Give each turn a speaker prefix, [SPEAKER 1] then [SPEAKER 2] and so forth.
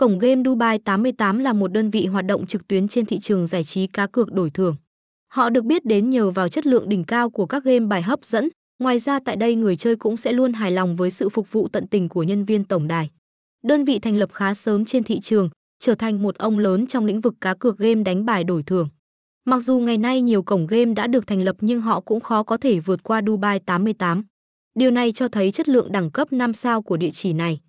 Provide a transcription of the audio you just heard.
[SPEAKER 1] Cổng game Dubai 88 là một đơn vị hoạt động trực tuyến trên thị trường giải trí cá cược đổi thưởng. Họ được biết đến nhờ vào chất lượng đỉnh cao của các game bài hấp dẫn, ngoài ra tại đây người chơi cũng sẽ luôn hài lòng với sự phục vụ tận tình của nhân viên tổng đài. Đơn vị thành lập khá sớm trên thị trường, trở thành một ông lớn trong lĩnh vực cá cược game đánh bài đổi thưởng. Mặc dù ngày nay nhiều cổng game đã được thành lập nhưng họ cũng khó có thể vượt qua Dubai 88. Điều này cho thấy chất lượng đẳng cấp 5 sao của địa chỉ này.